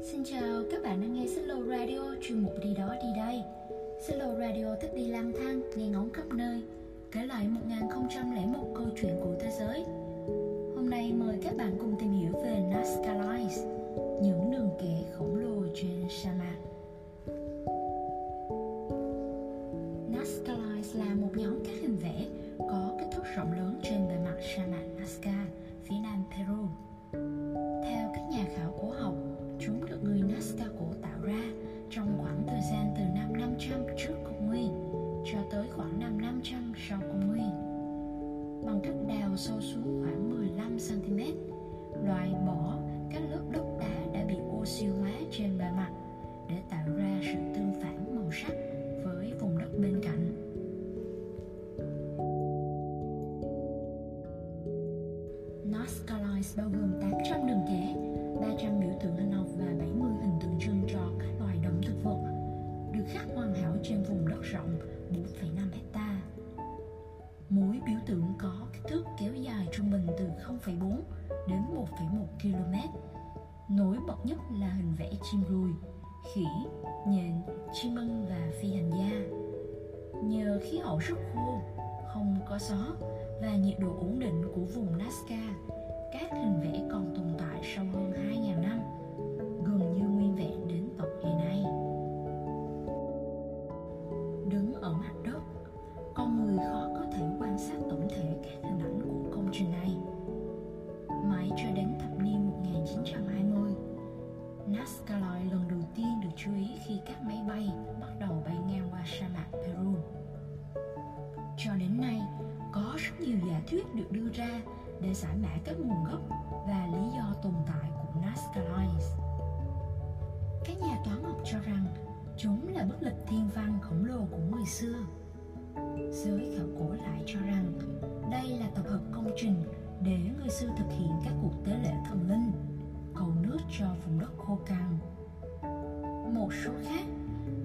Xin chào, các bạn đang nghe Solo Radio chuyên mục đi đó đi đây. Solo Radio thích đi lang thang, nghe ngóng khắp nơi Kể lại 1001 câu chuyện của thế giới. Hôm nay mời các bạn cùng tìm hiểu về Nazca Lines Những đường kẻ khổng lồ trên sa mạc. Nazca Lines là một nhóm các sau con nguyên. Bằng cách đào sâu xuống khoảng 15 cm, loại bỏ các lớp đất đá đã bị oxy hóa trên bề mặt để tạo ra sự tương phản màu sắc với vùng đất bên cạnh. Nazca bao gồm 800 đường kẻ, 300 biểu tượng hình học và 70 hình tượng trưng cho các loài động thực vật được khắc hoàn hảo trên vùng đất rộng 4,5 hectare có kích thước kéo dài trung bình từ 0,4 đến 1,1 km. Nổi bật nhất là hình vẽ chim ruồi, khỉ, nhện, chim ưng và phi hành gia. Nhờ khí hậu rất khô, không có gió và nhiệt độ ổn định của vùng Nazca, các hình vẽ còn tồn tại sau hơn 2.000 năm, thuyết được đưa ra để giải mã các nguồn gốc và lý do tồn tại của Nazca Lines. Các nhà toán học cho rằng chúng là bức lịch thiên văn khổng lồ của người xưa. Giới khảo cổ lại cho rằng đây là tập hợp công trình để người xưa thực hiện các cuộc tế lễ thần linh, cầu nước cho vùng đất khô cằn. Một số khác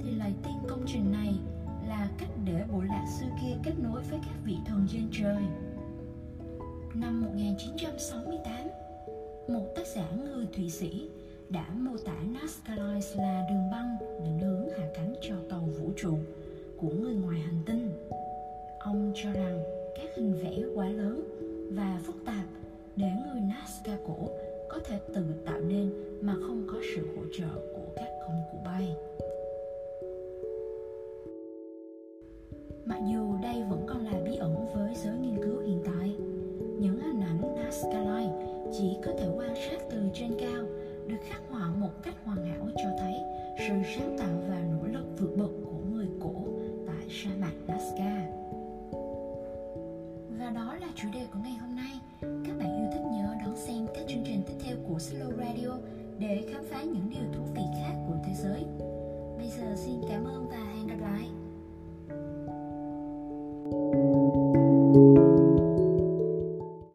thì lại tin công trình này là cách để bộ lạc xưa kia kết nối với các vị thần trên trời. Năm 1968, một tác giả người Thụy Sĩ đã mô tả Nazca Lines là đường băng định hướng hạ cánh cho tàu vũ trụ của người ngoài hành tinh. Ông cho rằng các hình vẽ quá lớn và phức tạp để người Nazca cổ có thể tự tạo nên mà không có sự hỗ trợ của các công cụ bay. Mặc dù đây vẫn còn là bí ẩn với giới nghiên cứu hiện tại, những hình ảnh Nazca Line chỉ có thể quan sát từ trên cao, được khắc họa một cách hoàn hảo cho thấy sự sáng tạo và nỗ lực vượt bậc của người cổ tại sa mạc Nazca. Và đó là chủ đề của ngày hôm nay. Các bạn yêu thích nhớ đón xem các chương trình tiếp theo của Slow Radio để khám phá những điều thú vị khác của thế giới. Bây giờ xin cảm